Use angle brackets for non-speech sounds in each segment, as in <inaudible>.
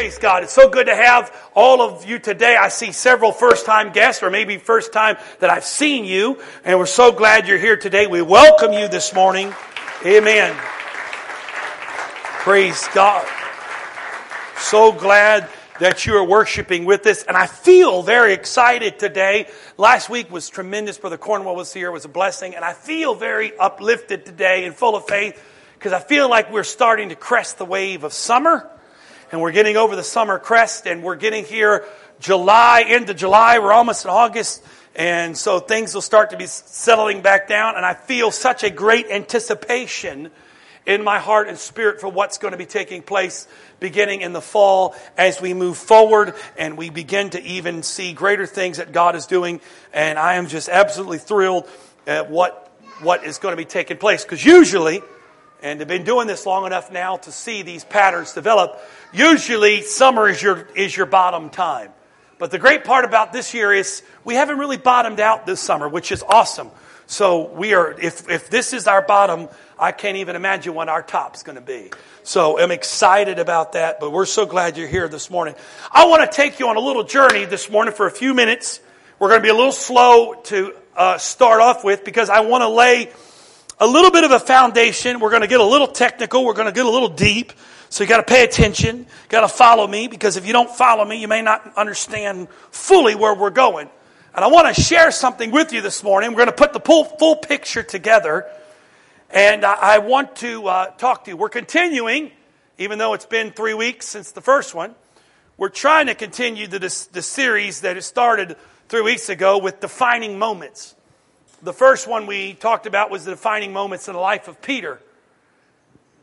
Praise God. It's so good to have all of you today. I see several first time guests, or maybe first time that I've seen you, and we're so glad you're here today. We welcome you this morning. Amen. Praise God. So glad that you are worshiping with us, and I feel very excited today. Last week was tremendous. Brother Cornwell was here, it was a blessing, and I feel very uplifted today and full of faith because I feel like we're starting to crest the wave of summer and we're getting over the summer crest, and we're getting here July, into July. We're almost in August, and so things will start to be settling back down, and I feel such a great anticipation in my heart and spirit for what's going to be taking place beginning in the fall as we move forward and we begin to even see greater things that God is doing. And I am just absolutely thrilled at what, what is going to be taking place. Because usually, and I've been doing this long enough now to see these patterns develop. Usually, summer is your, is your bottom time. But the great part about this year is we haven't really bottomed out this summer, which is awesome. So we are, if, if this is our bottom, I can't even imagine what our top's going to be. So I'm excited about that, but we're so glad you're here this morning. I want to take you on a little journey this morning for a few minutes. We're going to be a little slow to uh, start off with because I want to lay a little bit of a foundation. We're going to get a little technical. We're going to get a little deep. So you got to pay attention. Got to follow me because if you don't follow me, you may not understand fully where we're going. And I want to share something with you this morning. We're going to put the full, full picture together. And I, I want to uh, talk to you. We're continuing, even though it's been three weeks since the first one. We're trying to continue the, the series that it started three weeks ago with defining moments. The first one we talked about was the defining moments in the life of Peter.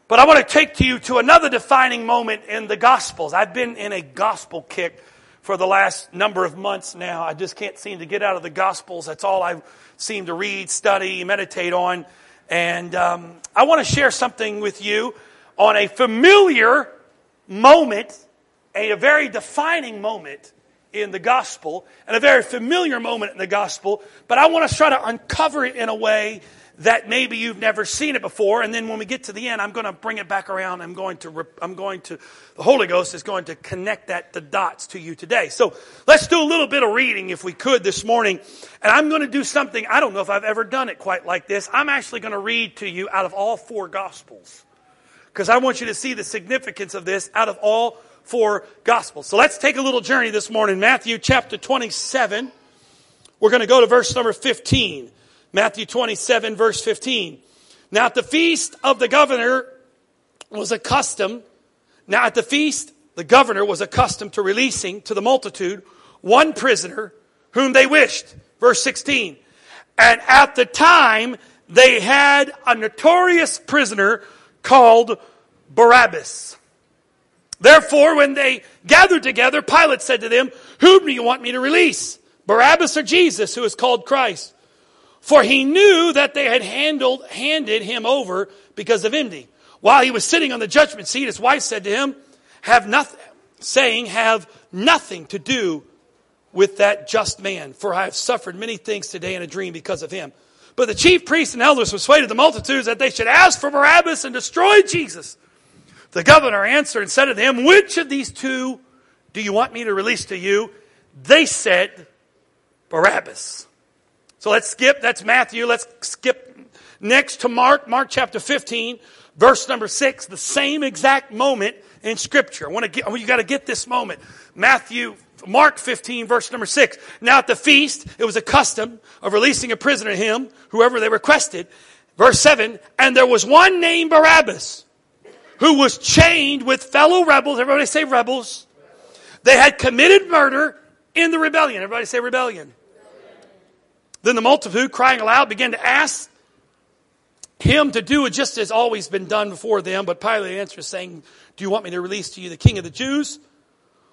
But I want to take to you to another defining moment in the Gospels. I've been in a gospel kick for the last number of months now. I just can't seem to get out of the Gospels. That's all I seem to read, study, meditate on. And um, I want to share something with you on a familiar moment, a, a very defining moment in the gospel and a very familiar moment in the gospel, but I want to try to uncover it in a way that maybe you've never seen it before. And then when we get to the end, I'm going to bring it back around. I'm going to, I'm going to, the Holy Ghost is going to connect that, the dots to you today. So let's do a little bit of reading if we could this morning. And I'm going to do something, I don't know if I've ever done it quite like this. I'm actually going to read to you out of all four gospels. Because I want you to see the significance of this out of all four Gospels. So let's take a little journey this morning. Matthew chapter 27. We're going to go to verse number 15. Matthew 27 verse 15. Now at the feast of the governor was accustomed, now at the feast, the governor was accustomed to releasing to the multitude one prisoner whom they wished. Verse 16. And at the time, they had a notorious prisoner called Barabbas. Therefore, when they gathered together, Pilate said to them, Whom do you want me to release? Barabbas or Jesus, who is called Christ? For he knew that they had handled, handed him over because of envy. While he was sitting on the judgment seat, his wife said to him, Have nothing, saying, Have nothing to do with that just man, for I have suffered many things today in a dream because of him. But the chief priests and elders persuaded the multitudes that they should ask for Barabbas and destroy Jesus. The governor answered and said to them, Which of these two do you want me to release to you? They said, Barabbas. So let's skip, that's Matthew. Let's skip next to Mark, Mark chapter 15, verse number 6, the same exact moment in Scripture. I want to get, you got to get this moment. Matthew, Mark 15, verse number 6. Now at the feast, it was a custom of releasing a prisoner to him, whoever they requested. Verse 7, and there was one named Barabbas who was chained with fellow rebels. Everybody say rebels. They had committed murder in the rebellion. Everybody say rebellion. Then the multitude, crying aloud, began to ask him to do it just as always been done before them. But Pilate answered, saying, Do you want me to release to you the king of the Jews?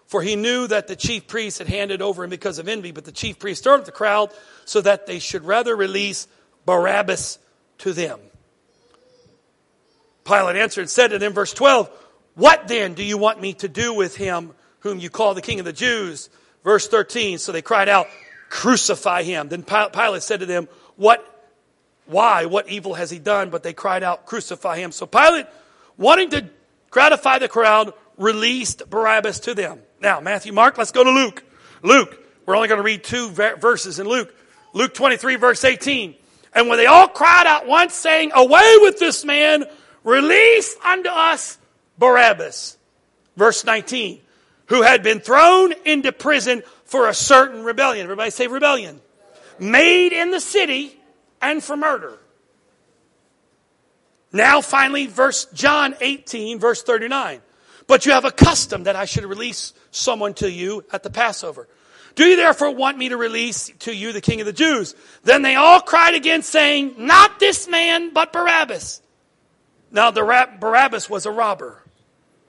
For he knew that the chief priests had handed over him because of envy. But the chief priests stirred up the crowd so that they should rather release Barabbas to them. Pilate answered and said to them, verse 12, What then do you want me to do with him whom you call the king of the Jews? Verse 13, so they cried out, Crucify him. Then Pilate said to them, What, why, what evil has he done? But they cried out, Crucify him. So Pilate, wanting to gratify the crowd, released Barabbas to them. Now, Matthew, Mark, let's go to Luke. Luke, we're only going to read two verses in Luke. Luke 23, verse 18. And when they all cried out once, saying, Away with this man, release unto us Barabbas. Verse 19. Who had been thrown into prison for a certain rebellion. Everybody say rebellion. Made in the city and for murder. Now, finally, verse John 18, verse 39. But you have a custom that I should release someone to you at the Passover. Do you therefore want me to release to you the king of the Jews? Then they all cried again, saying, Not this man, but Barabbas. Now, the Barabbas was a robber.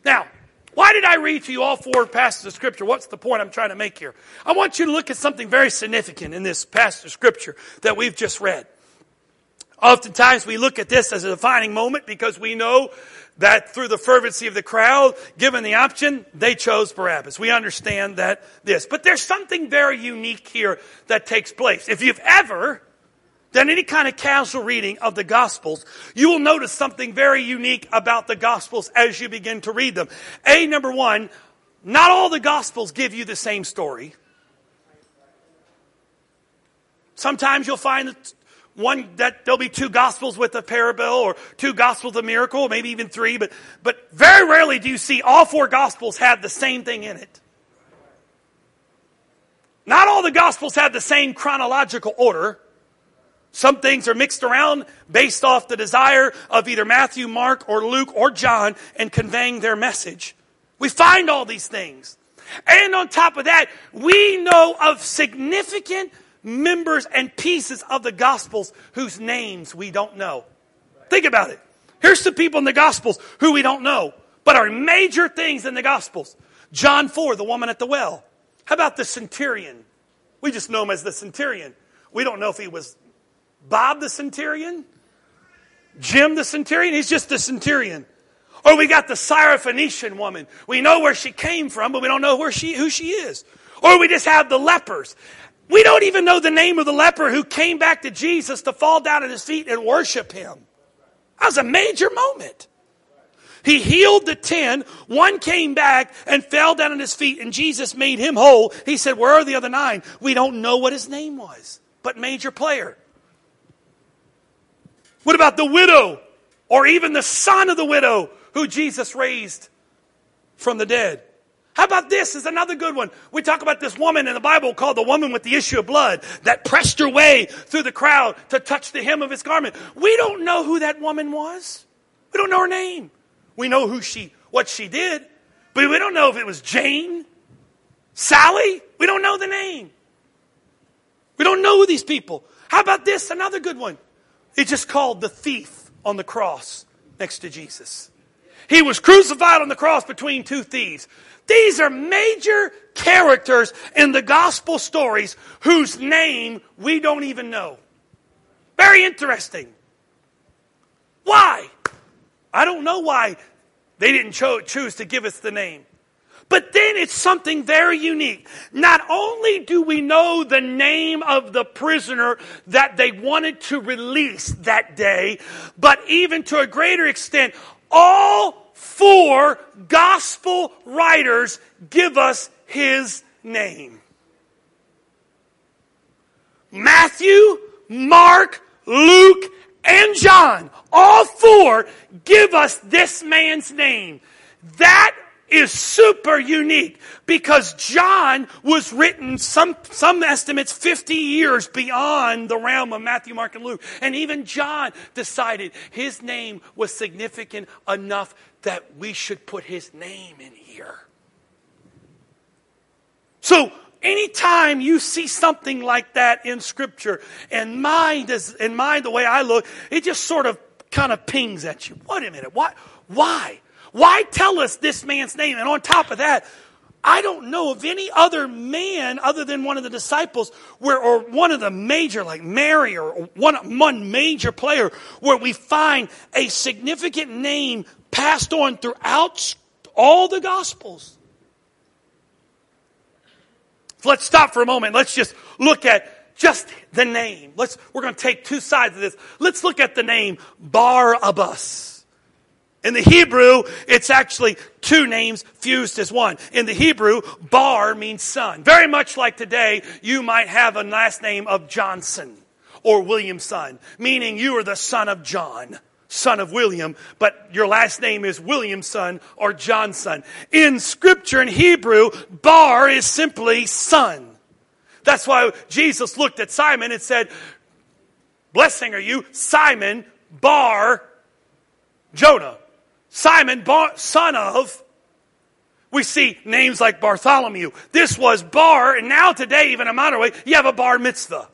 Now, why did I read to you all four passages of Scripture? What's the point I'm trying to make here? I want you to look at something very significant in this passage of Scripture that we've just read. Oftentimes we look at this as a defining moment because we know that through the fervency of the crowd, given the option, they chose Barabbas. We understand that this. But there's something very unique here that takes place. If you've ever done any kind of casual reading of the Gospels, you will notice something very unique about the Gospels as you begin to read them. A, number one, not all the Gospels give you the same story. Sometimes you'll find that one that there'll be two gospels with a parable or two gospels of a miracle, maybe even three, but, but very rarely do you see all four gospels have the same thing in it. Not all the gospels have the same chronological order. Some things are mixed around based off the desire of either Matthew, Mark, or Luke, or John in conveying their message. We find all these things. And on top of that, we know of significant members and pieces of the Gospels whose names we don't know. Think about it. Here's some people in the Gospels who we don't know, but are major things in the Gospels. John 4, the woman at the well. How about the centurion? We just know him as the centurion. We don't know if he was Bob the centurion, Jim the centurion. He's just the centurion. Or we got the Syrophoenician woman. We know where she came from, but we don't know where she, who she is. Or we just have the lepers. We don't even know the name of the leper who came back to Jesus to fall down at his feet and worship him. That was a major moment. He healed the ten. One came back and fell down at his feet, and Jesus made him whole. He said, Where are the other nine? We don't know what his name was, but major player. What about the widow or even the son of the widow who Jesus raised from the dead? How about this is another good one. We talk about this woman in the Bible called the woman with the issue of blood that pressed her way through the crowd to touch the hem of his garment. We don't know who that woman was. We don't know her name. We know who she, what she did, but we don't know if it was Jane, Sally. We don't know the name. We don't know these people. How about this? Another good one. It's just called the thief on the cross next to Jesus. He was crucified on the cross between two thieves. These are major characters in the gospel stories whose name we don't even know. Very interesting. Why? I don't know why they didn't cho- choose to give us the name. But then it's something very unique. Not only do we know the name of the prisoner that they wanted to release that day, but even to a greater extent, all four gospel writers give us his name Matthew, Mark, Luke, and John. All four give us this man's name. That is super unique because John was written some, some estimates 50 years beyond the realm of Matthew, Mark, and Luke. And even John decided his name was significant enough that we should put his name in here. So anytime you see something like that in scripture and mind is in mind the way I look, it just sort of kind of pings at you. Wait a minute, why why? Why tell us this man's name? And on top of that, I don't know of any other man other than one of the disciples where, or one of the major, like Mary or one, one major player, where we find a significant name passed on throughout all the Gospels. Let's stop for a moment. Let's just look at just the name. Let's, we're going to take two sides of this. Let's look at the name Barabbas. In the Hebrew, it's actually two names fused as one. In the Hebrew, bar means son. Very much like today, you might have a last name of Johnson or Williamson, meaning you are the son of John, son of William, but your last name is Williamson or Johnson. In scripture in Hebrew, bar is simply son. That's why Jesus looked at Simon and said, Blessing are you, Simon, bar Jonah. Simon, bar, son of. We see names like Bartholomew. This was bar, and now today, even in modern way, you have a bar mitzvah.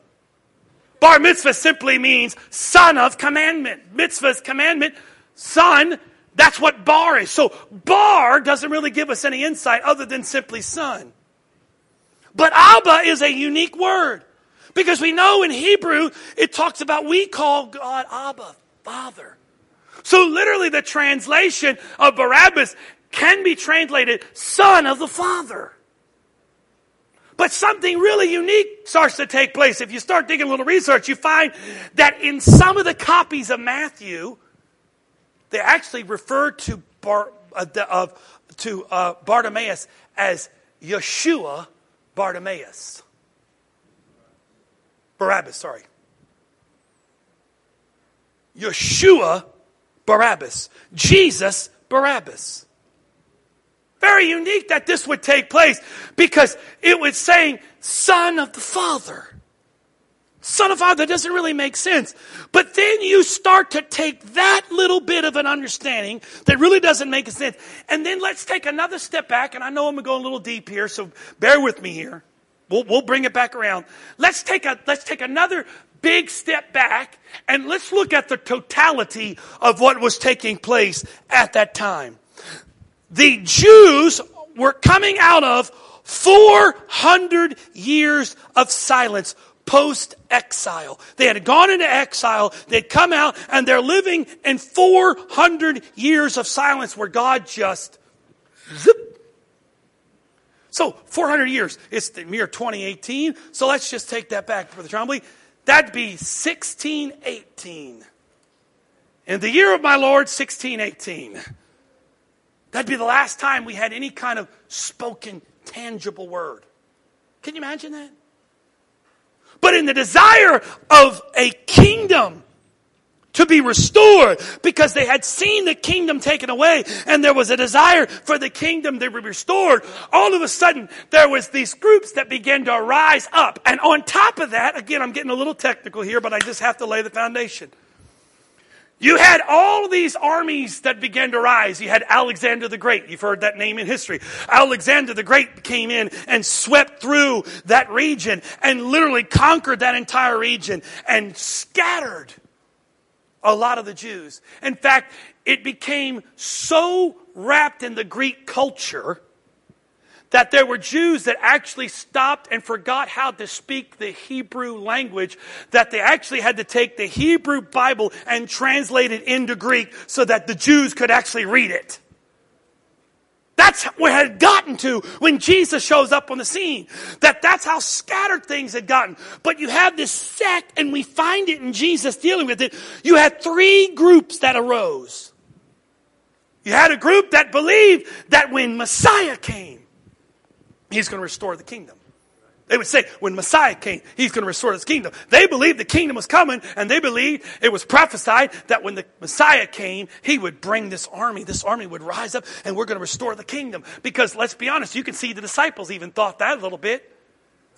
Bar mitzvah simply means son of commandment. Mitzvah's commandment, son, that's what bar is. So bar doesn't really give us any insight other than simply son. But Abba is a unique word. Because we know in Hebrew, it talks about we call God Abba, Father. So literally the translation of Barabbas can be translated son of the father. But something really unique starts to take place. If you start digging a little research, you find that in some of the copies of Matthew, they actually refer to, Bar, uh, uh, to uh, Bartimaeus as Yeshua Bartimaeus. Barabbas, sorry. Yeshua Barabbas. Jesus Barabbas. Very unique that this would take place because it was saying son of the Father. Son of Father doesn't really make sense. But then you start to take that little bit of an understanding that really doesn't make sense. And then let's take another step back. And I know I'm going a little deep here, so bear with me here. We'll, we'll bring it back around. Let's take a, let's take another big step back and let's look at the totality of what was taking place at that time. The Jews were coming out of 400 years of silence post exile. They had gone into exile, they'd come out, and they're living in 400 years of silence where God just zip. So, 400 years. It's the year 2018. So let's just take that back the Trombley. That'd be 1618. In the year of my Lord, 1618. That'd be the last time we had any kind of spoken, tangible word. Can you imagine that? But in the desire of a kingdom to be restored because they had seen the kingdom taken away and there was a desire for the kingdom to be restored. All of a sudden, there was these groups that began to rise up. And on top of that, again, I'm getting a little technical here, but I just have to lay the foundation. You had all these armies that began to rise. You had Alexander the Great. You've heard that name in history. Alexander the Great came in and swept through that region and literally conquered that entire region and scattered a lot of the Jews. In fact, it became so wrapped in the Greek culture that there were Jews that actually stopped and forgot how to speak the Hebrew language, that they actually had to take the Hebrew Bible and translate it into Greek so that the Jews could actually read it. That's where it had gotten to when Jesus shows up on the scene. That that's how scattered things had gotten. But you have this sect, and we find it in Jesus dealing with it. You had three groups that arose. You had a group that believed that when Messiah came, he's going to restore the kingdom. They would say, when Messiah came, he's going to restore his kingdom. They believed the kingdom was coming, and they believed it was prophesied that when the Messiah came, he would bring this army. This army would rise up, and we're going to restore the kingdom. Because let's be honest, you can see the disciples even thought that a little bit.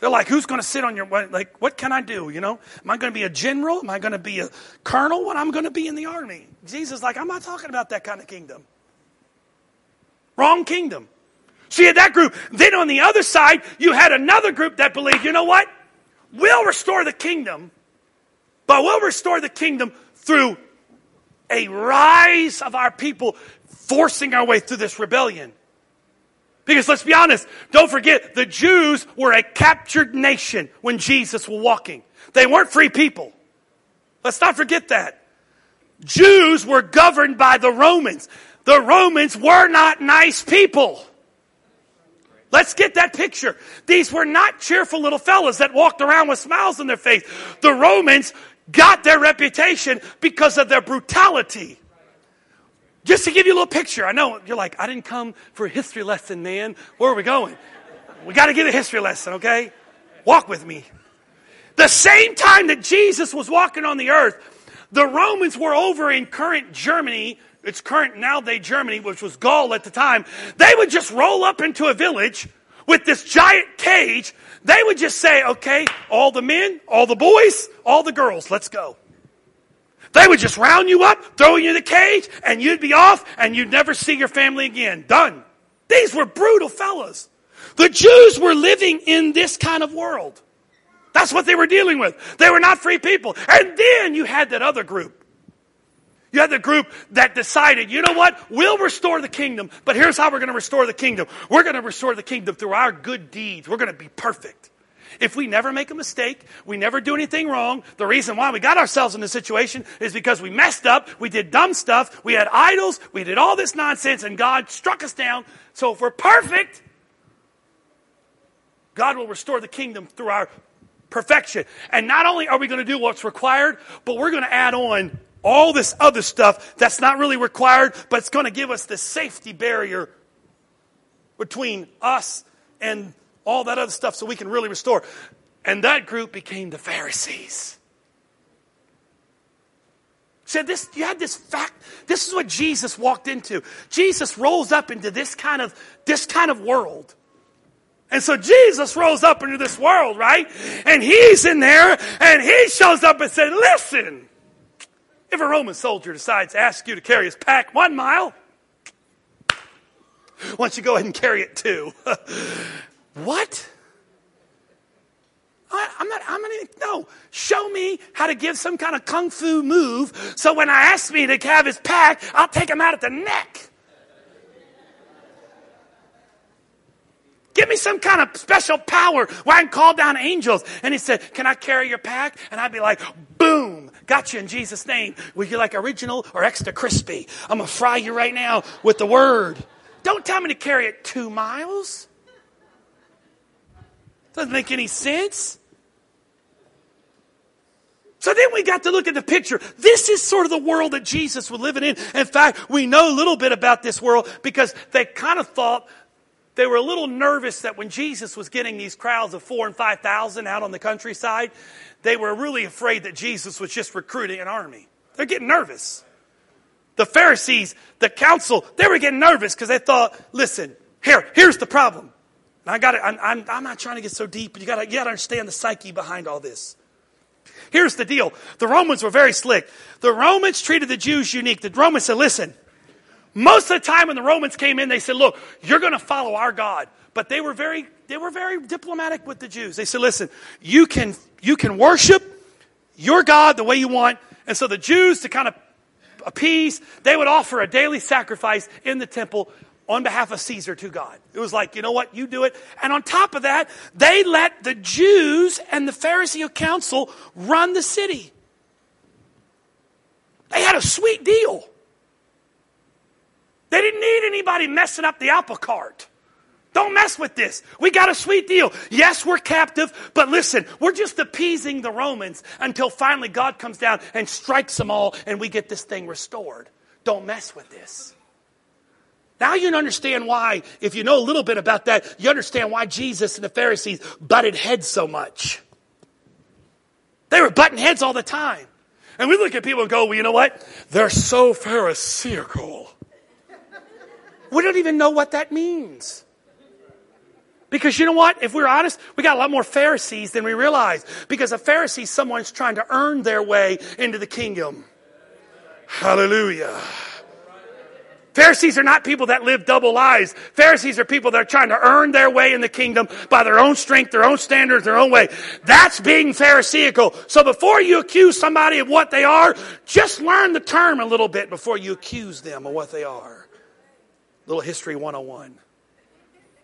They're like, who's going to sit on your, like, what can I do? You know, am I going to be a general? Am I going to be a colonel? What I'm going to be in the army? Jesus, like, I'm not talking about that kind of kingdom. Wrong kingdom. You had that group. Then on the other side, you had another group that believed, you know what? We'll restore the kingdom, but we'll restore the kingdom through a rise of our people forcing our way through this rebellion. Because let's be honest, don't forget, the Jews were a captured nation when Jesus was walking. They weren't free people. Let's not forget that. Jews were governed by the Romans. The Romans were not nice people. Let's get that picture. These were not cheerful little fellas that walked around with smiles on their face. The Romans got their reputation because of their brutality. Just to give you a little picture, I know you're like, I didn't come for a history lesson, man. Where are we going? We got to get a history lesson, okay? Walk with me. The same time that Jesus was walking on the earth, the Romans were over in current Germany. It's current nowadays Germany, which was Gaul at the time. They would just roll up into a village with this giant cage. They would just say, okay, all the men, all the boys, all the girls, let's go. They would just round you up, throw you in the cage, and you'd be off, and you'd never see your family again. Done. These were brutal fellas. The Jews were living in this kind of world. That's what they were dealing with. They were not free people. And then you had that other group. You had the group that decided, you know what? We'll restore the kingdom, but here's how we're going to restore the kingdom. We're going to restore the kingdom through our good deeds. We're going to be perfect. If we never make a mistake, we never do anything wrong, the reason why we got ourselves in this situation is because we messed up, we did dumb stuff, we had idols, we did all this nonsense, and God struck us down. So if we're perfect, God will restore the kingdom through our perfection. And not only are we going to do what's required, but we're going to add on all this other stuff that's not really required, but it's going to give us the safety barrier between us and all that other stuff so we can really restore. And that group became the Pharisees. Said this, you had this fact. This is what Jesus walked into. Jesus rolls up into this kind of this kind of world. And so Jesus rolls up into this world, right? And he's in there and he shows up and said, Listen, if a Roman soldier decides to ask you to carry his pack one mile, why don't you go ahead and carry it two? <laughs> What? I, am not, I'm not even, no. Show me how to give some kind of kung fu move so when I ask me to have his pack, I'll take him out at the neck. Give me some kind of special power where I can call down angels. And he said, Can I carry your pack? And I'd be like, Boom, got you in Jesus' name. Would you like original or extra crispy? I'm going to fry you right now with the word. Don't tell me to carry it two miles. Doesn't make any sense. So then we got to look at the picture. This is sort of the world that Jesus was living in. In fact, we know a little bit about this world because they kind of thought they were a little nervous that when Jesus was getting these crowds of four and five thousand out on the countryside, they were really afraid that Jesus was just recruiting an army. They're getting nervous. The Pharisees, the council, they were getting nervous because they thought, listen, here, here's the problem. I got I'm, I'm, I'm not trying to get so deep, but you got you to understand the psyche behind all this. Here's the deal. The Romans were very slick. The Romans treated the Jews unique. The Romans said, listen, most of the time when the Romans came in, they said, look, you're going to follow our God. But they were very, they were very diplomatic with the Jews. They said, listen, you can, you can worship your God the way you want. And so the Jews, to kind of appease, they would offer a daily sacrifice in the temple on behalf of Caesar to God. It was like, you know what, you do it. And on top of that, they let the Jews and the Pharisee council run the city. They had a sweet deal. They didn't need anybody messing up the apple cart. Don't mess with this. We got a sweet deal. Yes, we're captive, but listen, we're just appeasing the Romans until finally God comes down and strikes them all and we get this thing restored. Don't mess with this. Now you understand why, if you know a little bit about that, you understand why Jesus and the Pharisees butted heads so much. They were butting heads all the time. And we look at people and go, well, you know what? They're so Pharisaical. We don't even know what that means. Because you know what? If we're honest, we got a lot more Pharisees than we realize. Because a Pharisee is someone trying to earn their way into the kingdom. Hallelujah. Pharisees are not people that live double lives. Pharisees are people that are trying to earn their way in the kingdom by their own strength, their own standards, their own way. That's being Pharisaical. So before you accuse somebody of what they are, just learn the term a little bit before you accuse them of what they are. Little history 101.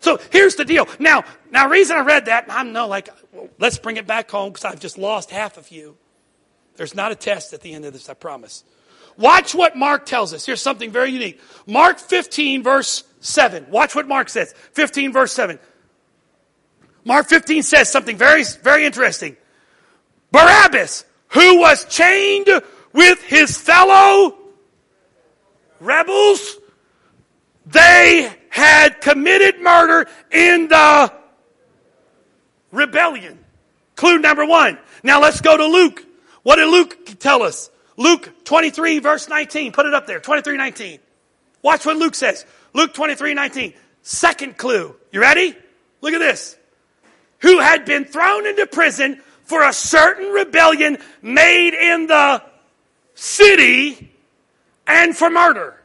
So here's the deal. Now, now, reason I read that, I'm no like, well, let's bring it back home because I've just lost half of you. There's not a test at the end of this, I promise. Watch what Mark tells us. Here's something very unique. Mark 15, verse 7. Watch what Mark says. 15, verse 7. Mark 15 says something very, very interesting. Barabbas, who was chained with his fellow rebels. They had committed murder in the rebellion. Clue number one. Now let's go to Luke. What did Luke tell us? Luke 23, verse 19. Put it up there. 23, 19. Watch what Luke says. Luke 23, 19. Second clue. You ready? Look at this. Who had been thrown into prison for a certain rebellion made in the city and for murder.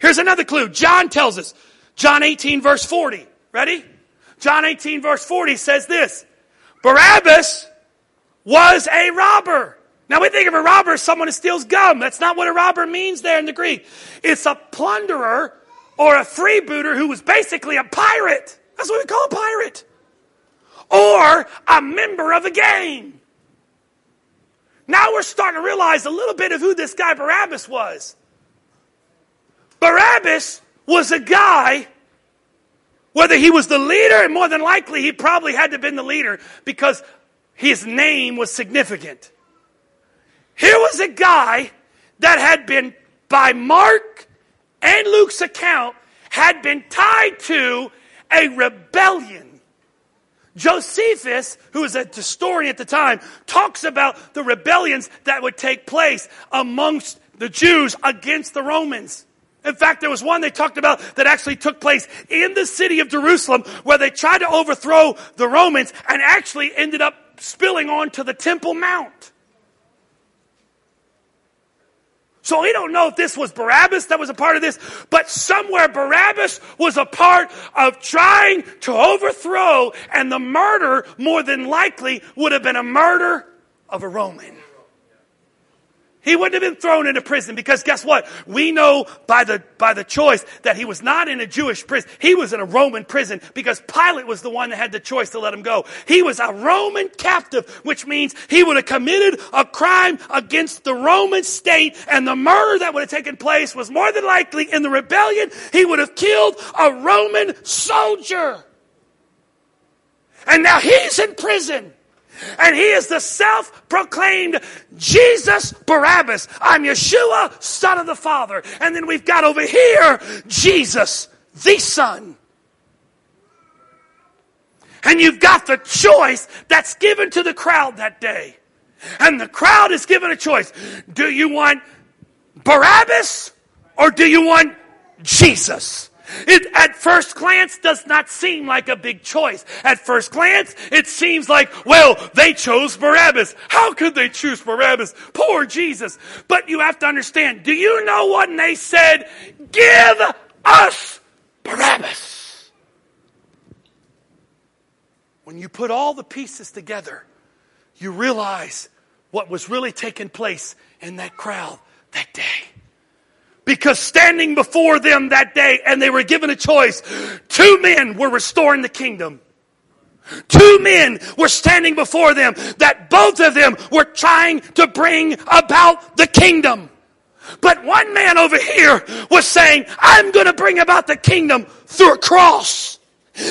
Here's another clue. John tells us. John 18, verse 40. Ready? John 18, verse 40 says this Barabbas was a robber. Now we think of a robber as someone who steals gum. That's not what a robber means there in the Greek. It's a plunderer or a freebooter who was basically a pirate. That's what we call a pirate. Or a member of a gang. Now we're starting to realize a little bit of who this guy Barabbas was. Barabbas was a guy, whether he was the leader, and more than likely he probably had to have been the leader because his name was significant. Here was a guy that had been, by Mark and Luke's account, had been tied to a rebellion. Josephus, who was a historian at the time, talks about the rebellions that would take place amongst the Jews against the Romans. In fact, there was one they talked about that actually took place in the city of Jerusalem where they tried to overthrow the Romans and actually ended up spilling onto the Temple Mount. So we don't know if this was Barabbas that was a part of this, but somewhere Barabbas was a part of trying to overthrow, and the murder, more than likely, would have been a murder of a Roman. He wouldn't have been thrown into prison because guess what? We know by the, by the choice that he was not in a Jewish prison. He was in a Roman prison because Pilate was the one that had the choice to let him go. He was a Roman captive, which means he would have committed a crime against the Roman state and the murder that would have taken place was more than likely in the rebellion. He would have killed a Roman soldier. And now he's in prison. And he is the self proclaimed Jesus Barabbas. I'm Yeshua, son of the Father. And then we've got over here Jesus, the Son. And you've got the choice that's given to the crowd that day. And the crowd is given a choice. Do you want Barabbas or do you want Jesus? It, at first glance, does not seem like a big choice. At first glance, it seems like, well, they chose Barabbas. How could they choose Barabbas? Poor Jesus. But you have to understand, do you know what they said? Give us Barabbas. When you put all the pieces together, you realize what was really taking place in that crowd that day because standing before them that day and they were given a choice, two men were restoring the kingdom. Two men were standing before them that both of them were trying to bring about the kingdom. But one man over here was saying, I'm going to bring about the kingdom through a cross.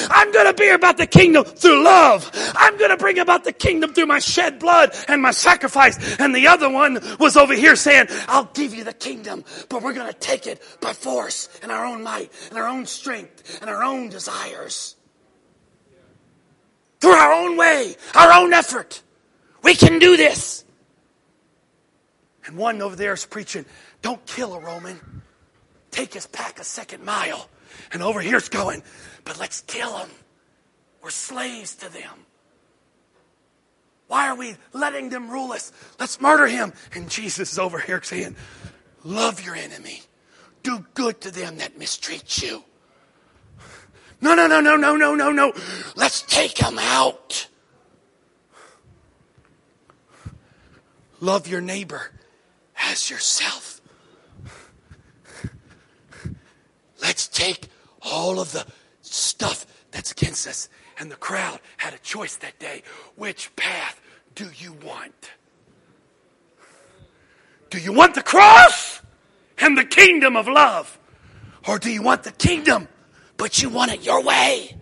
I'm going to be about the kingdom through love. I'm going to bring about the kingdom through my shed blood and my sacrifice. And the other one was over here saying, I'll give you the kingdom, but we're going to take it by force and our own might and our own strength and our own desires. Through our own way, our own effort. We can do this. And one over there is preaching, don't kill a Roman. Take his pack a second mile. And over here's going, but let's kill them. We're slaves to them. Why are we letting them rule us? Let's murder him. And Jesus is over here saying, Love your enemy. Do good to them that mistreat you. No, no, no, no, no, no, no, no. Let's take them out. Love your neighbor as yourself. Let's take all of the stuff that's against us. And the crowd had a choice that day. Which path do you want? Do you want the cross and the kingdom of love? Or do you want the kingdom, but you want it your way?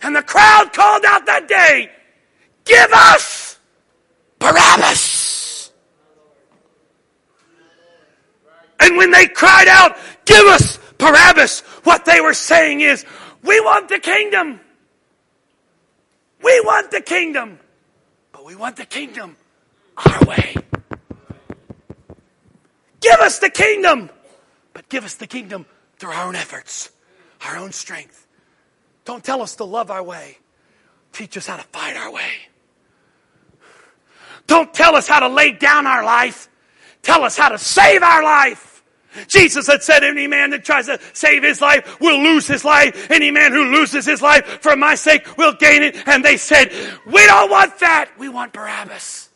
And the crowd called out that day, Give us Barabbas! And when they cried out, Give us Barabbas, what they were saying is, We want the kingdom. We want the kingdom. But we want the kingdom our way. Give us the kingdom, but give us the kingdom through our own efforts, our own strength. Don't tell us to love our way. Teach us how to fight our way. Don't tell us how to lay down our life. Tell us how to save our life. Jesus had said, Any man that tries to save his life will lose his life. Any man who loses his life for my sake will gain it. And they said, We don't want that. We want Barabbas.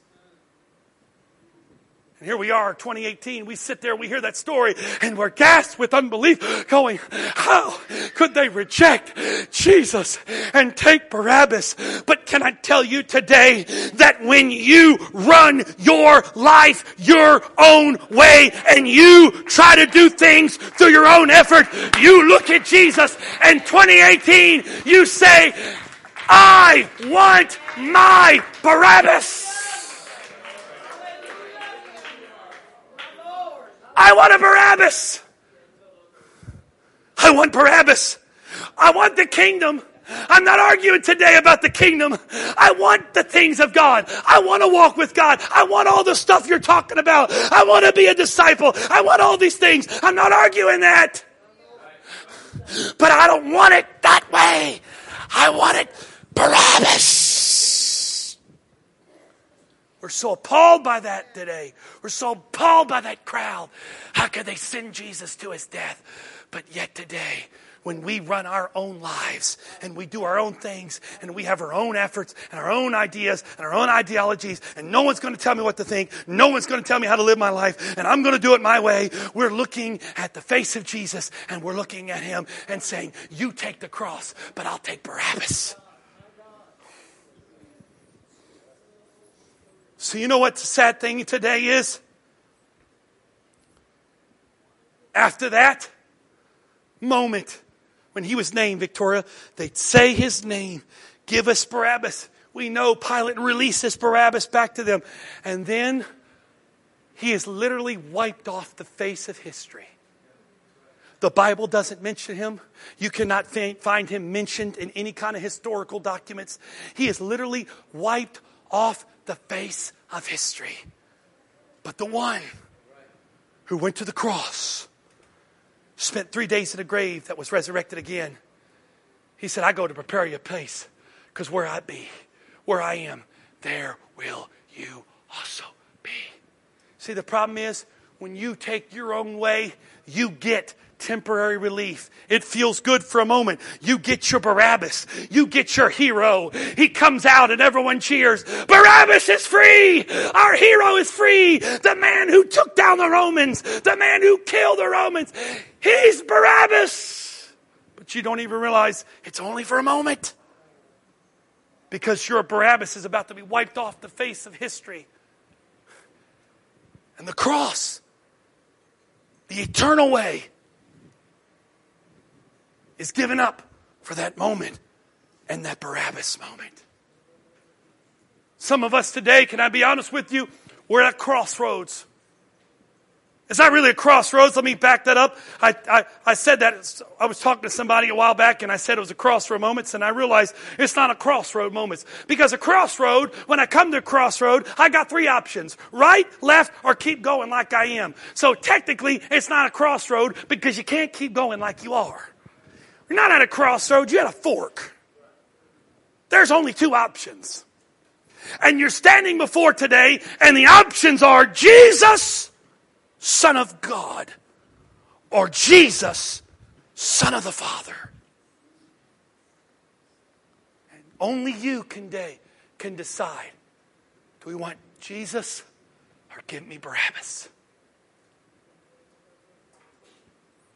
And here we are, 2018. We sit there, we hear that story, and we're gasped with unbelief, going, How could they reject Jesus and take Barabbas? But can I tell you today that when you run your life your own way and you try to do things through your own effort, you look at Jesus and 2018, you say, I want my Barabbas. I want a Barabbas. I want Barabbas. I want the kingdom. I'm not arguing today about the kingdom. I want the things of God. I want to walk with God. I want all the stuff you're talking about. I want to be a disciple. I want all these things. I'm not arguing that. But I don't want it that way. I want it Barabbas. We're so appalled by that today. We're so appalled by that crowd. How could they send Jesus to his death? But yet today, when we run our own lives and we do our own things and we have our own efforts and our own ideas and our own ideologies and no one's going to tell me what to think, no one's going to tell me how to live my life and I'm going to do it my way, we're looking at the face of Jesus and we're looking at him and saying, You take the cross, but I'll take Barabbas. So, you know what the sad thing today is? After that moment, when he was named Victoria, they'd say his name, give us Barabbas. We know Pilate releases Barabbas back to them. And then he is literally wiped off the face of history. The Bible doesn't mention him. You cannot find him mentioned in any kind of historical documents. He is literally wiped off the face of history. But the one who went to the cross, spent three days in a grave that was resurrected again, he said, I go to prepare you a place because where I be, where I am, there will you also be. See, the problem is when you take your own way, you get temporary relief. It feels good for a moment. You get your Barabbas. You get your hero. He comes out and everyone cheers. Barabbas is free. Our hero is free. The man who took down the Romans. The man who killed the Romans. He's Barabbas. But you don't even realize it's only for a moment. Because your Barabbas is about to be wiped off the face of history. And the cross, the eternal way, is given up for that moment and that Barabbas moment. Some of us today, can I be honest with you? We're at crossroads. It's not really a crossroads. Let me back that up. I, I, I, said that. I was talking to somebody a while back and I said it was a crossroad moments and I realized it's not a crossroad moments. Because a crossroad, when I come to a crossroad, I got three options. Right, left, or keep going like I am. So technically, it's not a crossroad because you can't keep going like you are. You're not at a crossroads, you're at a fork. There's only two options. And you're standing before today, and the options are Jesus, Son of God, or Jesus, Son of the Father. And only you can, day, can decide do we want Jesus or give me Barabbas?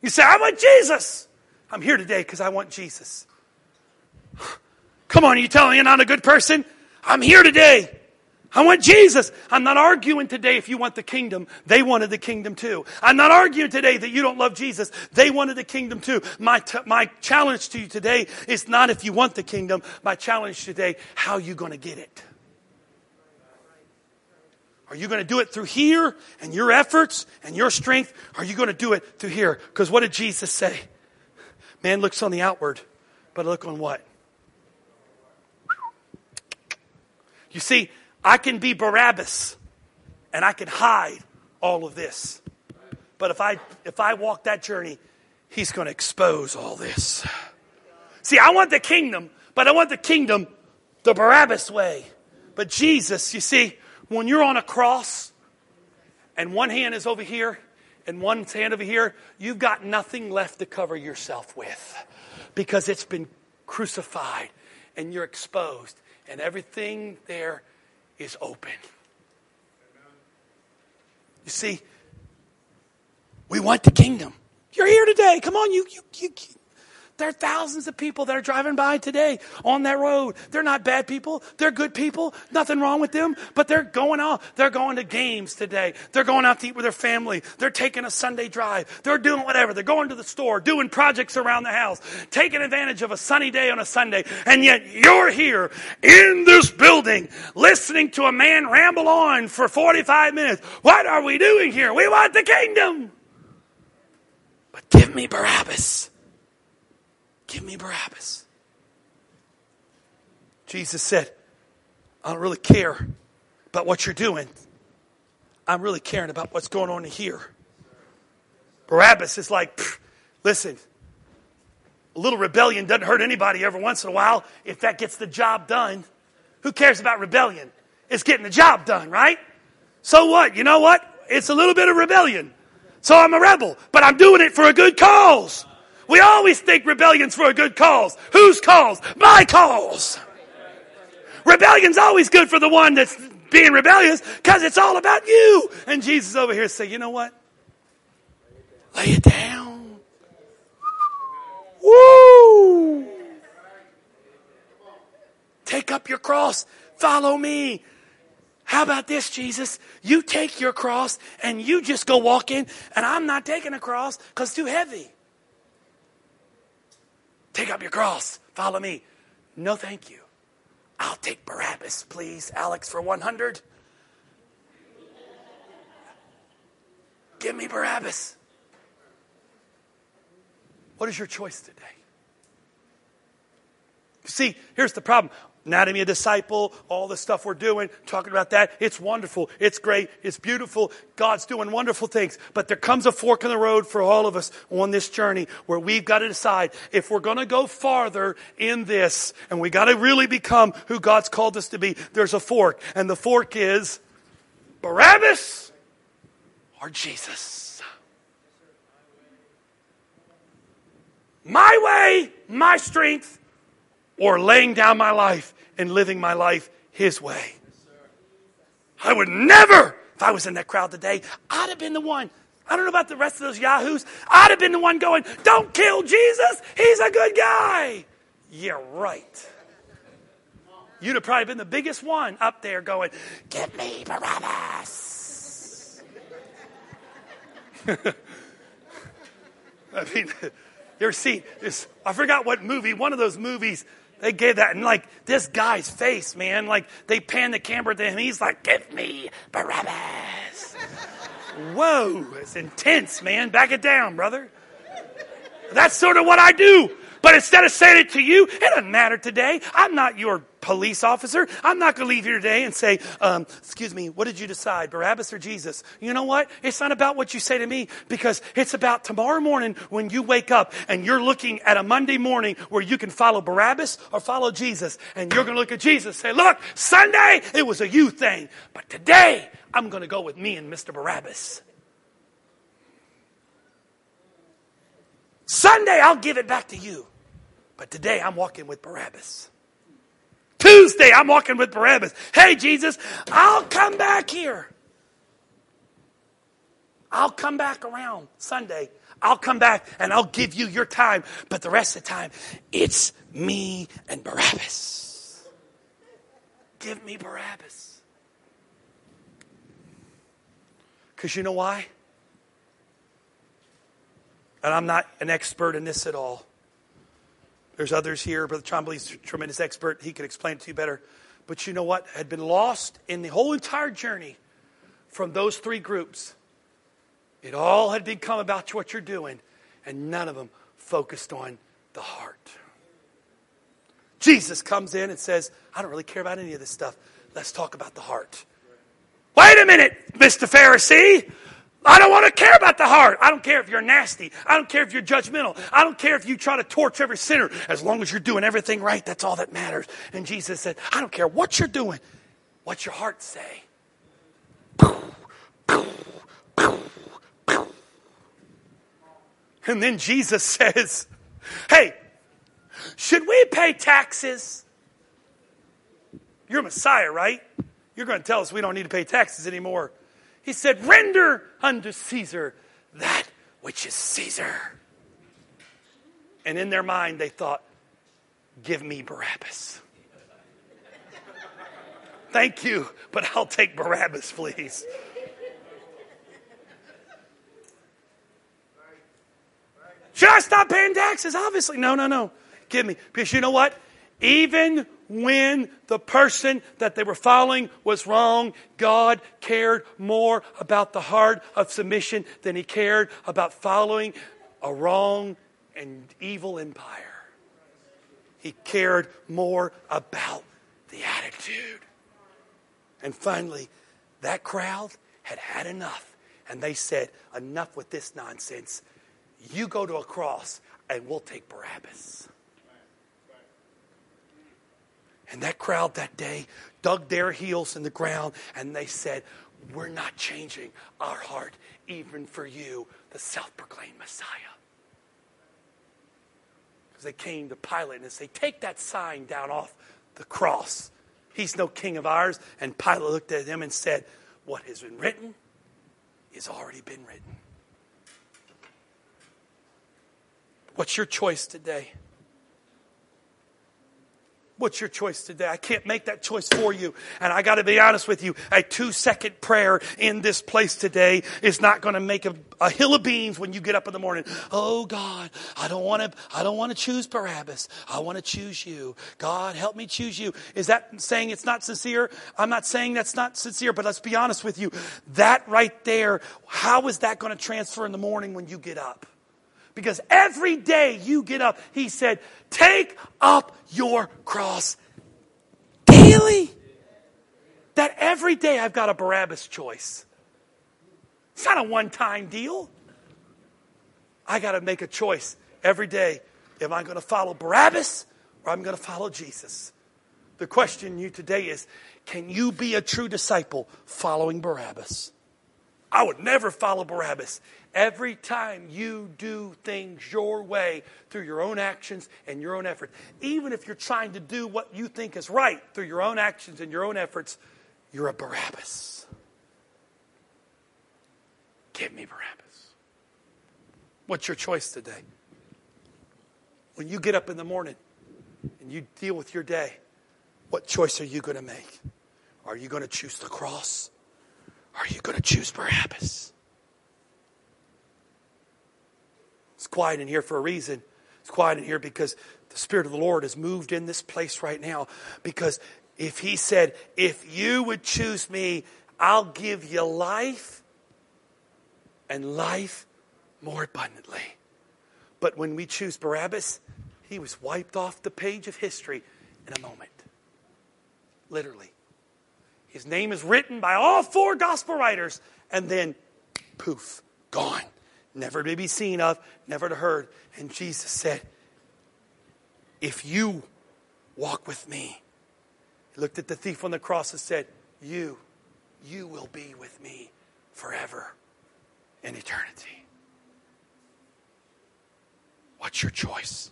You say, I want Jesus. I'm here today because I want Jesus. Come on, you telling me you're not a good person? I'm here today. I want Jesus. I'm not arguing today if you want the kingdom. They wanted the kingdom too. I'm not arguing today that you don't love Jesus. They wanted the kingdom too. My, t- my challenge to you today is not if you want the kingdom. My challenge today, how are you going to get it? Are you going to do it through here and your efforts and your strength? Are you going to do it through here? Because what did Jesus say? Man looks on the outward, but look on what? You see, I can be Barabbas and I can hide all of this. But if I if I walk that journey, he's going to expose all this. See, I want the kingdom, but I want the kingdom the Barabbas way. But Jesus, you see, when you're on a cross and one hand is over here and one hand over here, you've got nothing left to cover yourself with because it's been crucified and you're exposed and everything there is open. You see, we want the kingdom. You're here today. Come on, you, you, you, there are thousands of people that are driving by today on that road. They're not bad people. They're good people. Nothing wrong with them. But they're going out. They're going to games today. They're going out to eat with their family. They're taking a Sunday drive. They're doing whatever. They're going to the store, doing projects around the house, taking advantage of a sunny day on a Sunday. And yet you're here in this building listening to a man ramble on for 45 minutes. What are we doing here? We want the kingdom. But give me Barabbas. Give me Barabbas. Jesus said, I don't really care about what you're doing. I'm really caring about what's going on here. Barabbas is like, listen, a little rebellion doesn't hurt anybody every once in a while if that gets the job done. Who cares about rebellion? It's getting the job done, right? So what? You know what? It's a little bit of rebellion. So I'm a rebel, but I'm doing it for a good cause. We always think rebellion's for a good cause. Whose cause? My cause. Rebellion's always good for the one that's being rebellious because it's all about you. And Jesus over here say, you know what? Lay it down. Woo! Take up your cross. Follow me. How about this, Jesus? You take your cross and you just go walk in, and I'm not taking a cross because it's too heavy. Take up your cross. Follow me. No, thank you. I'll take Barabbas, please, Alex, for 100. Give me Barabbas. What is your choice today? See, here's the problem. Anatomy of disciple, all the stuff we're doing, talking about that. It's wonderful. It's great. It's beautiful. God's doing wonderful things. But there comes a fork in the road for all of us on this journey where we've got to decide if we're going to go farther in this and we got to really become who God's called us to be. There's a fork. And the fork is Barabbas or Jesus. My way, my strength, or laying down my life and living my life His way. I would never, if I was in that crowd today, I'd have been the one. I don't know about the rest of those yahoos. I'd have been the one going, Don't kill Jesus. He's a good guy. Yeah, right. You'd have probably been the biggest one up there going, Give me Barabbas. <laughs> I mean, <laughs> you ever seen this? I forgot what movie, one of those movies they gave that, and like this guy's face, man, like they pan the camera to him. He's like, "Give me Barabbas." Whoa, it's intense, man. Back it down, brother. That's sort of what I do. But instead of saying it to you, it doesn't matter today. I'm not your police officer. I'm not going to leave here today and say, um, excuse me, what did you decide, Barabbas or Jesus? You know what? It's not about what you say to me because it's about tomorrow morning when you wake up and you're looking at a Monday morning where you can follow Barabbas or follow Jesus. And you're going to look at Jesus and say, look, Sunday, it was a you thing. But today, I'm going to go with me and Mr. Barabbas. Sunday, I'll give it back to you. But today I'm walking with Barabbas. Tuesday I'm walking with Barabbas. Hey, Jesus, I'll come back here. I'll come back around Sunday. I'll come back and I'll give you your time. But the rest of the time, it's me and Barabbas. Give me Barabbas. Because you know why? And I'm not an expert in this at all. There's others here. Brother Chombley's a tremendous expert. He could explain it to you better. But you know what? Had been lost in the whole entire journey from those three groups, it all had become about what you're doing, and none of them focused on the heart. Jesus comes in and says, I don't really care about any of this stuff. Let's talk about the heart. Wait a minute, Mr. Pharisee. I don't want to care about the heart. I don't care if you're nasty. I don't care if you're judgmental. I don't care if you try to torch every sinner. As long as you're doing everything right, that's all that matters. And Jesus said, I don't care what you're doing. What's your heart say? And then Jesus <laughs> says, Hey, should we pay taxes? You're Messiah, right? You're going to tell us we don't need to pay taxes anymore. He said, Render unto Caesar that which is Caesar. And in their mind, they thought, Give me Barabbas. Thank you, but I'll take Barabbas, please. Should I stop paying taxes? Obviously, no, no, no. Give me. Because you know what? Even when the person that they were following was wrong, God cared more about the heart of submission than he cared about following a wrong and evil empire. He cared more about the attitude. And finally, that crowd had had enough. And they said, Enough with this nonsense. You go to a cross, and we'll take Barabbas. And that crowd that day dug their heels in the ground and they said, We're not changing our heart even for you, the self proclaimed Messiah. Because they came to Pilate and they say, Take that sign down off the cross. He's no king of ours. And Pilate looked at him and said, What has been written has already been written. What's your choice today? What's your choice today? I can't make that choice for you. And I got to be honest with you. A two second prayer in this place today is not going to make a, a, hill of beans when you get up in the morning. Oh God, I don't want to, I don't want to choose Barabbas. I want to choose you. God, help me choose you. Is that saying it's not sincere? I'm not saying that's not sincere, but let's be honest with you. That right there, how is that going to transfer in the morning when you get up? Because every day you get up, he said, take up your cross daily. That every day I've got a Barabbas choice. It's not a one time deal. I got to make a choice every day. Am I going to follow Barabbas or I'm going to follow Jesus? The question you today is can you be a true disciple following Barabbas? I would never follow Barabbas. Every time you do things your way through your own actions and your own effort, even if you're trying to do what you think is right through your own actions and your own efforts, you're a Barabbas. Give me Barabbas. What's your choice today? When you get up in the morning and you deal with your day, what choice are you going to make? Are you going to choose the cross? Are you going to choose Barabbas? It's quiet in here for a reason. It's quiet in here because the Spirit of the Lord has moved in this place right now. Because if He said, If you would choose me, I'll give you life and life more abundantly. But when we choose Barabbas, he was wiped off the page of history in a moment. Literally. His name is written by all four gospel writers, and then poof, gone. Never to be seen of, never to heard. And Jesus said, If you walk with me, he looked at the thief on the cross and said, You, you will be with me forever in eternity. What's your choice?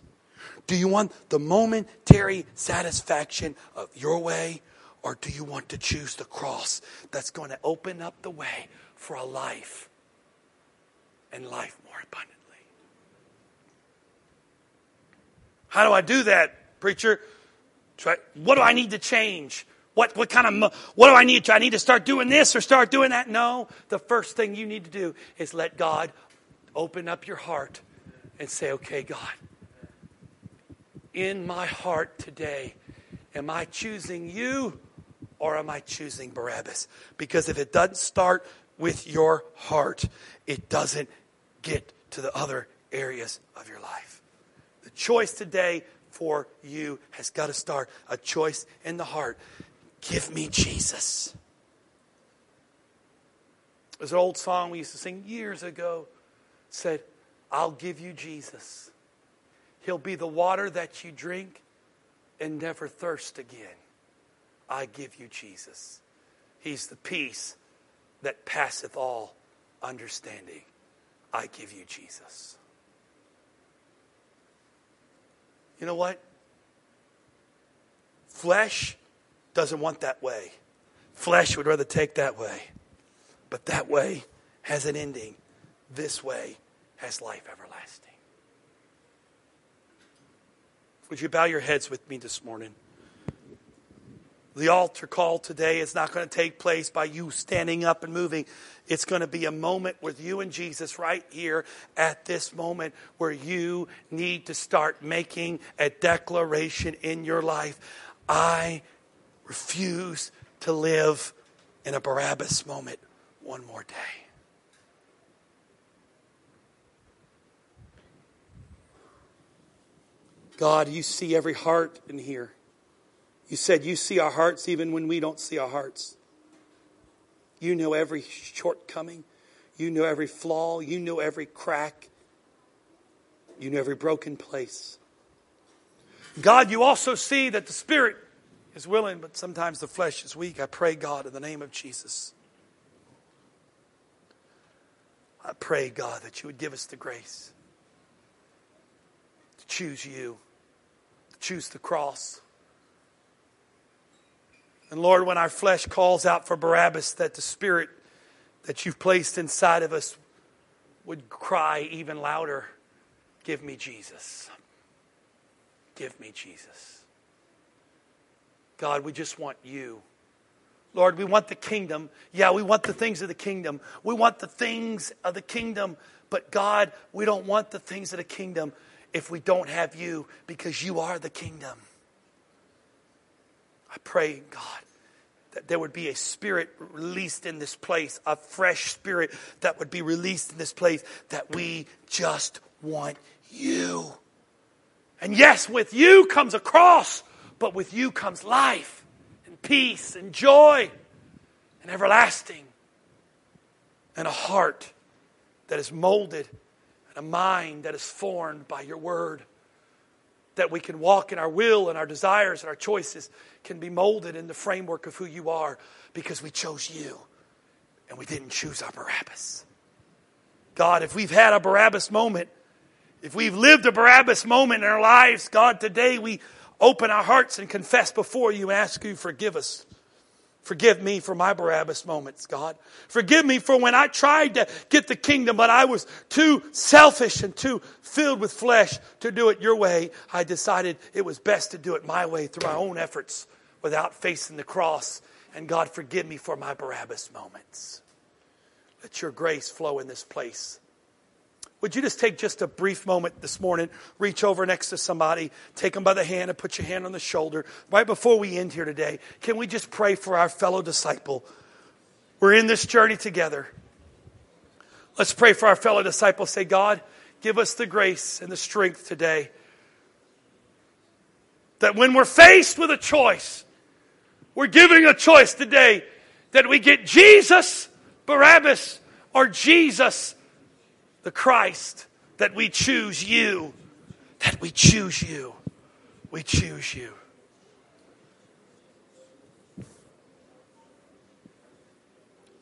Do you want the momentary satisfaction of your way or do you want to choose the cross that's going to open up the way for a life and life more abundantly? How do I do that, preacher? What do I need to change? What, what kind of, what do I need to, I need to start doing this or start doing that? No, the first thing you need to do is let God open up your heart and say, okay, God, in my heart today, am I choosing you or am I choosing Barabbas? Because if it doesn't start with your heart, it doesn't get to the other areas of your life. The choice today for you has got to start a choice in the heart. Give me Jesus. There's an old song we used to sing years ago. said, I'll give you Jesus. He'll be the water that you drink and never thirst again. I give you Jesus. He's the peace that passeth all understanding. I give you Jesus. You know what? Flesh doesn't want that way. Flesh would rather take that way. But that way has an ending. This way has life everlasting. Would you bow your heads with me this morning? The altar call today is not going to take place by you standing up and moving. It's going to be a moment with you and Jesus right here at this moment where you need to start making a declaration in your life. I refuse to live in a Barabbas moment one more day. God, you see every heart in here. You said you see our hearts even when we don't see our hearts. You know every shortcoming. You know every flaw. You know every crack. You know every broken place. God, you also see that the Spirit is willing, but sometimes the flesh is weak. I pray, God, in the name of Jesus. I pray, God, that you would give us the grace to choose you, to choose the cross and Lord, when our flesh calls out for Barabbas, that the Spirit that you've placed inside of us would cry even louder Give me Jesus. Give me Jesus. God, we just want you. Lord, we want the kingdom. Yeah, we want the things of the kingdom. We want the things of the kingdom. But God, we don't want the things of the kingdom if we don't have you because you are the kingdom. I pray, God, that there would be a spirit released in this place, a fresh spirit that would be released in this place, that we just want you. And yes, with you comes a cross, but with you comes life and peace and joy and everlasting and a heart that is molded and a mind that is formed by your word that we can walk in our will and our desires and our choices can be molded in the framework of who you are because we chose you and we didn't choose our Barabbas. God, if we've had a Barabbas moment, if we've lived a Barabbas moment in our lives, God, today we open our hearts and confess before you ask you forgive us. Forgive me for my Barabbas moments, God. Forgive me for when I tried to get the kingdom, but I was too selfish and too filled with flesh to do it your way. I decided it was best to do it my way through my own efforts without facing the cross. And God, forgive me for my Barabbas moments. Let your grace flow in this place. Would you just take just a brief moment this morning, reach over next to somebody, take them by the hand, and put your hand on the shoulder? Right before we end here today, can we just pray for our fellow disciple? We're in this journey together. Let's pray for our fellow disciple. Say, God, give us the grace and the strength today. That when we're faced with a choice, we're giving a choice today that we get Jesus, Barabbas, or Jesus, the Christ, that we choose you, that we choose you. We choose you.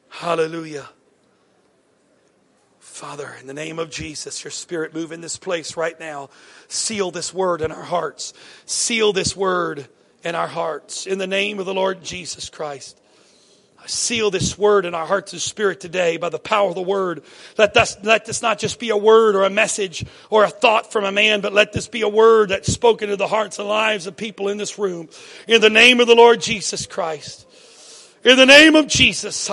Hallelujah. Father, in the name of Jesus, your spirit move in this place right now. Seal this word in our hearts. Seal this word in our hearts. In the name of the Lord Jesus Christ seal this word in our hearts and spirit today by the power of the word. Let this, let this not just be a word or a message or a thought from a man, but let this be a word that's spoken to the hearts and lives of people in this room. In the name of the Lord Jesus Christ. In the name of Jesus.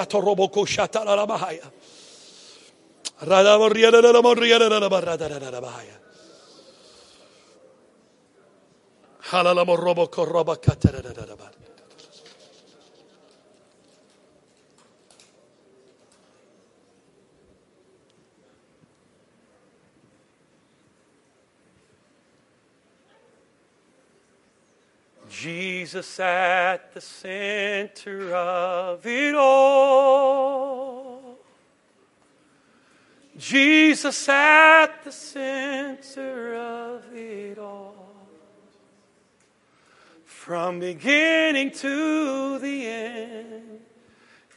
Jesus at the center of it all. Jesus at the center of it all. From beginning to the end,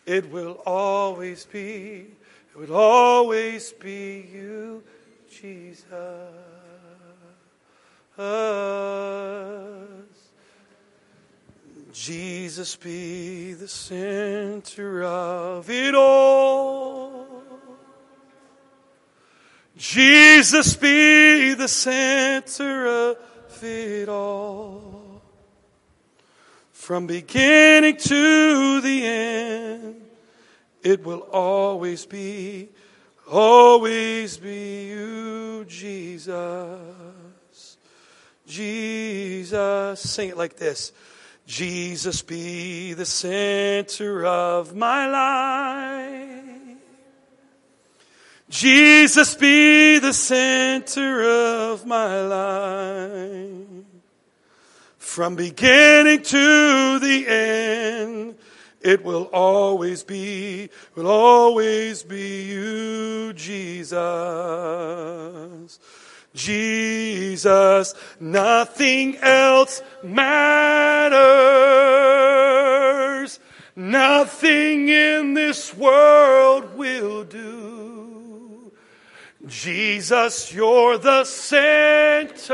it will always be, it will always be you, Jesus. Jesus be the center of it all. Jesus be the center of it all. From beginning to the end, it will always be, always be you, Jesus. Jesus. Sing it like this. Jesus be the center of my life. Jesus be the center of my life. From beginning to the end, it will always be, will always be you, Jesus. Jesus, nothing else matters. Nothing in this world will do. Jesus, you're the center.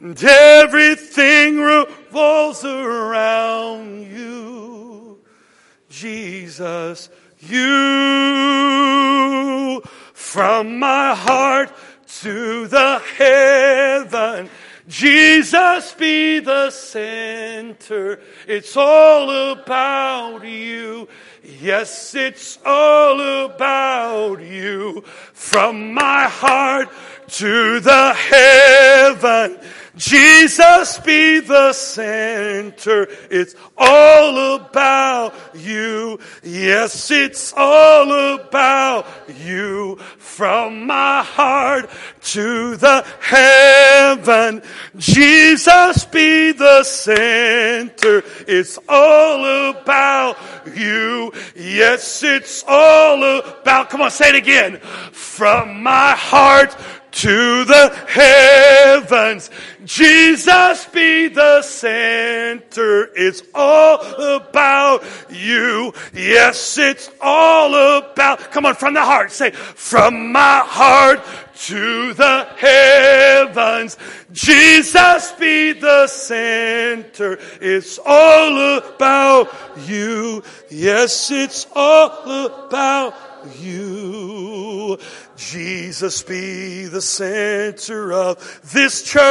And everything revolves around you. Jesus, you from my heart to the heaven. Jesus be the center. It's all about you. Yes, it's all about you. From my heart to the heaven. Jesus be the center. It's all about you. Yes, it's all about you. From my heart to the heaven. Jesus be the center. It's all about Yes, it's all about, come on, say it again. From my heart to the heavens. Jesus be the center. It's all about you. Yes, it's all about, come on, from the heart, say, from my heart to the heavens. Jesus be the center. It's all about you. Yes, it's all about you. Jesus be the center of this church.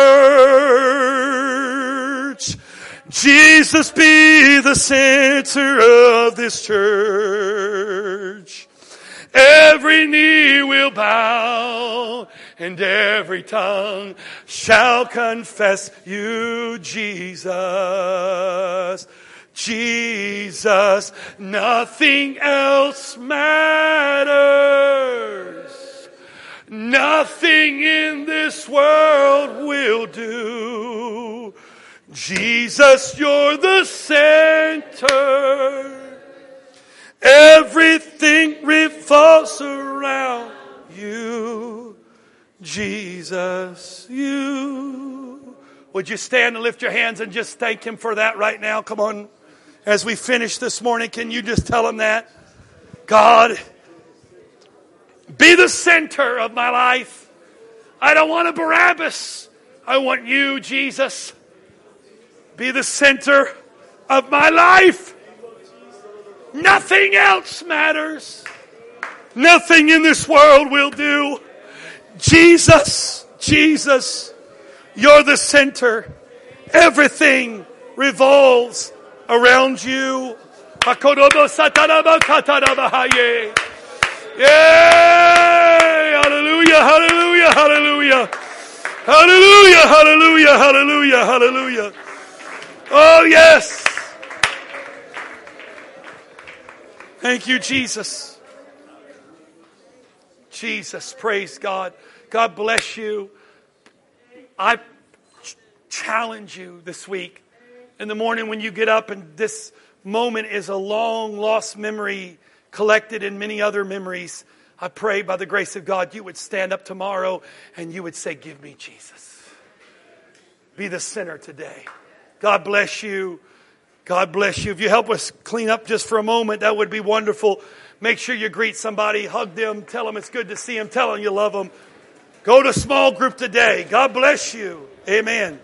Jesus be the center of this church. Every knee will bow and every tongue shall confess you, Jesus. Jesus, nothing else matters. Nothing in this world will do. Jesus, you're the center. Everything revolves around you. Jesus, you. Would you stand and lift your hands and just thank Him for that right now? Come on. As we finish this morning, can you just tell Him that? God, be the center of my life. I don't want a Barabbas. I want you, Jesus. Be the center of my life. Nothing else matters. Nothing in this world will do. Jesus, Jesus, you're the center. Everything revolves around you. Yay! Hallelujah, hallelujah, hallelujah. Hallelujah, hallelujah, hallelujah, hallelujah. Oh, yes. Thank you, Jesus. Jesus, praise God. God bless you. I challenge you this week. In the morning when you get up and this moment is a long lost memory collected in many other memories, I pray by the grace of God you would stand up tomorrow and you would say, Give me Jesus. Be the sinner today. God bless you. God bless you. If you help us clean up just for a moment, that would be wonderful. Make sure you greet somebody, hug them, tell them it's good to see them, tell them you love them. Go to small group today. God bless you. Amen.